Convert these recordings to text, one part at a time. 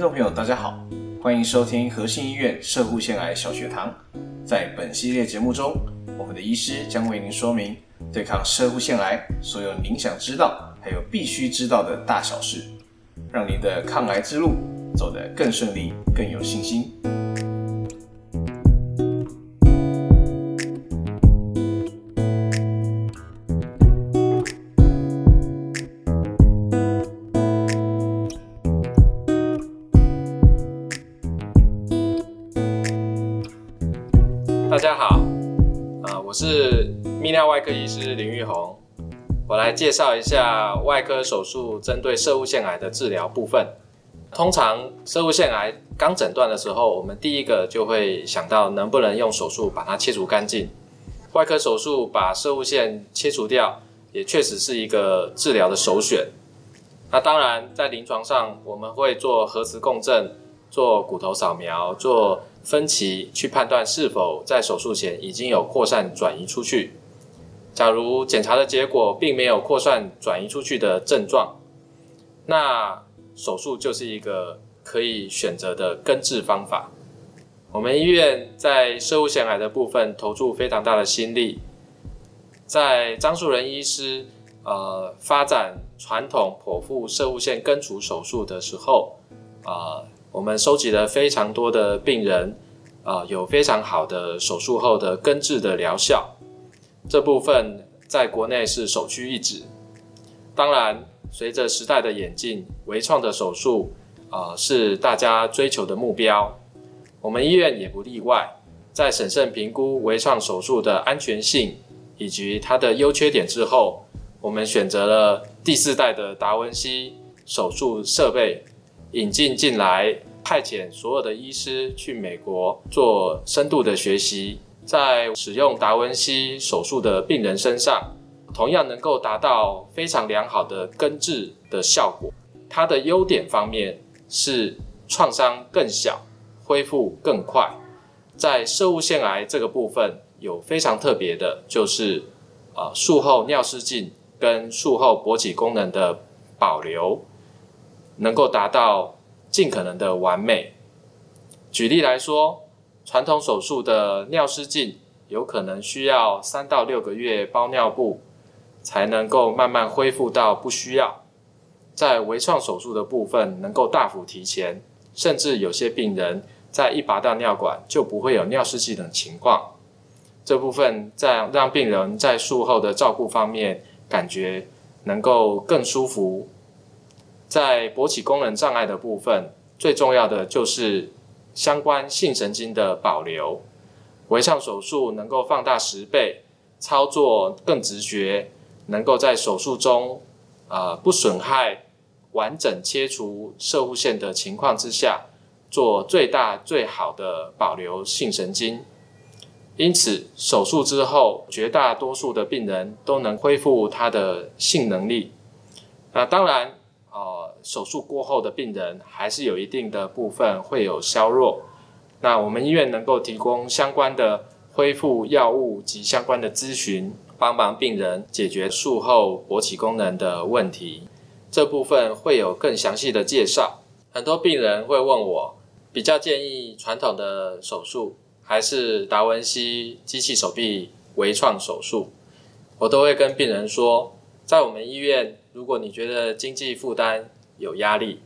听众朋友，大家好，欢迎收听和信医院射护腺癌小学堂。在本系列节目中，我们的医师将为您说明对抗射护腺癌所有您想知道还有必须知道的大小事，让您的抗癌之路走得更顺利、更有信心。我是泌尿外科医师林玉红，我来介绍一下外科手术针对射物腺癌的治疗部分。通常射物腺癌刚诊断的时候，我们第一个就会想到能不能用手术把它切除干净。外科手术把射物腺切除掉，也确实是一个治疗的首选。那当然，在临床上我们会做核磁共振、做骨头扫描、做分期去判断是否在手术前已经有扩散转移出去。假如检查的结果并没有扩散转移出去的症状，那手术就是一个可以选择的根治方法。我们医院在射物腺癌的部分投注非常大的心力，在张树人医师呃发展传统剖腹射物腺根除手术的时候啊。呃我们收集了非常多的病人，啊、有非常好的手术后的根治的疗效，这部分在国内是首屈一指。当然，随着时代的演进，微创的手术啊、是大家追求的目标。我们医院也不例外，在审慎评估微创手术的安全性以及它的优缺点之后，我们选择了第四代的达文西手术设备。引进进来，派遣所有的医师去美国做深度的学习，在使用达文西手术的病人身上，同样能够达到非常良好的根治的效果。它的优点方面是创伤更小，恢复更快。在射物腺癌这个部分有非常特别的，就是啊术后尿失禁跟术后勃起功能的保留。能够达到尽可能的完美。举例来说，传统手术的尿失禁有可能需要三到六个月包尿布，才能够慢慢恢复到不需要。在微创手术的部分，能够大幅提前，甚至有些病人在一拔到尿管就不会有尿失禁等情况。这部分在让病人在术后的照顾方面，感觉能够更舒服。在勃起功能障碍的部分，最重要的就是相关性神经的保留。微创手术能够放大十倍，操作更直觉，能够在手术中，呃，不损害完整切除射护线的情况之下，做最大最好的保留性神经。因此，手术之后，绝大多数的病人都能恢复他的性能力。那当然。呃，手术过后的病人还是有一定的部分会有削弱，那我们医院能够提供相关的恢复药物及相关的咨询，帮忙病人解决术后勃起功能的问题。这部分会有更详细的介绍。很多病人会问我，比较建议传统的手术还是达文西机器手臂微创手术？我都会跟病人说，在我们医院。如果你觉得经济负担有压力，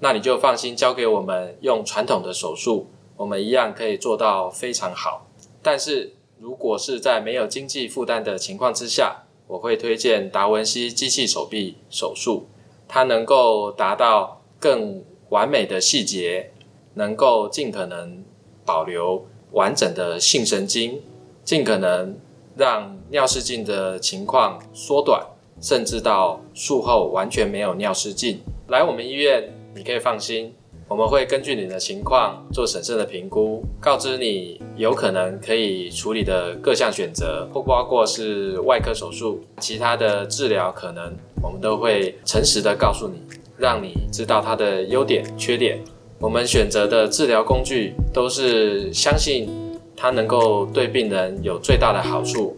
那你就放心交给我们用传统的手术，我们一样可以做到非常好。但是如果是在没有经济负担的情况之下，我会推荐达文西机器手臂手术，它能够达到更完美的细节，能够尽可能保留完整的性神经，尽可能让尿失禁的情况缩短。甚至到术后完全没有尿失禁，来我们医院你可以放心，我们会根据你的情况做审慎的评估，告知你有可能可以处理的各项选择，不包括是外科手术，其他的治疗可能我们都会诚实的告诉你，让你知道它的优点、缺点。我们选择的治疗工具都是相信它能够对病人有最大的好处。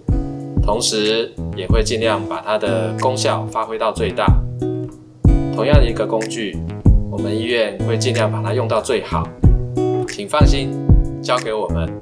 同时也会尽量把它的功效发挥到最大。同样的一个工具，我们医院会尽量把它用到最好，请放心，交给我们。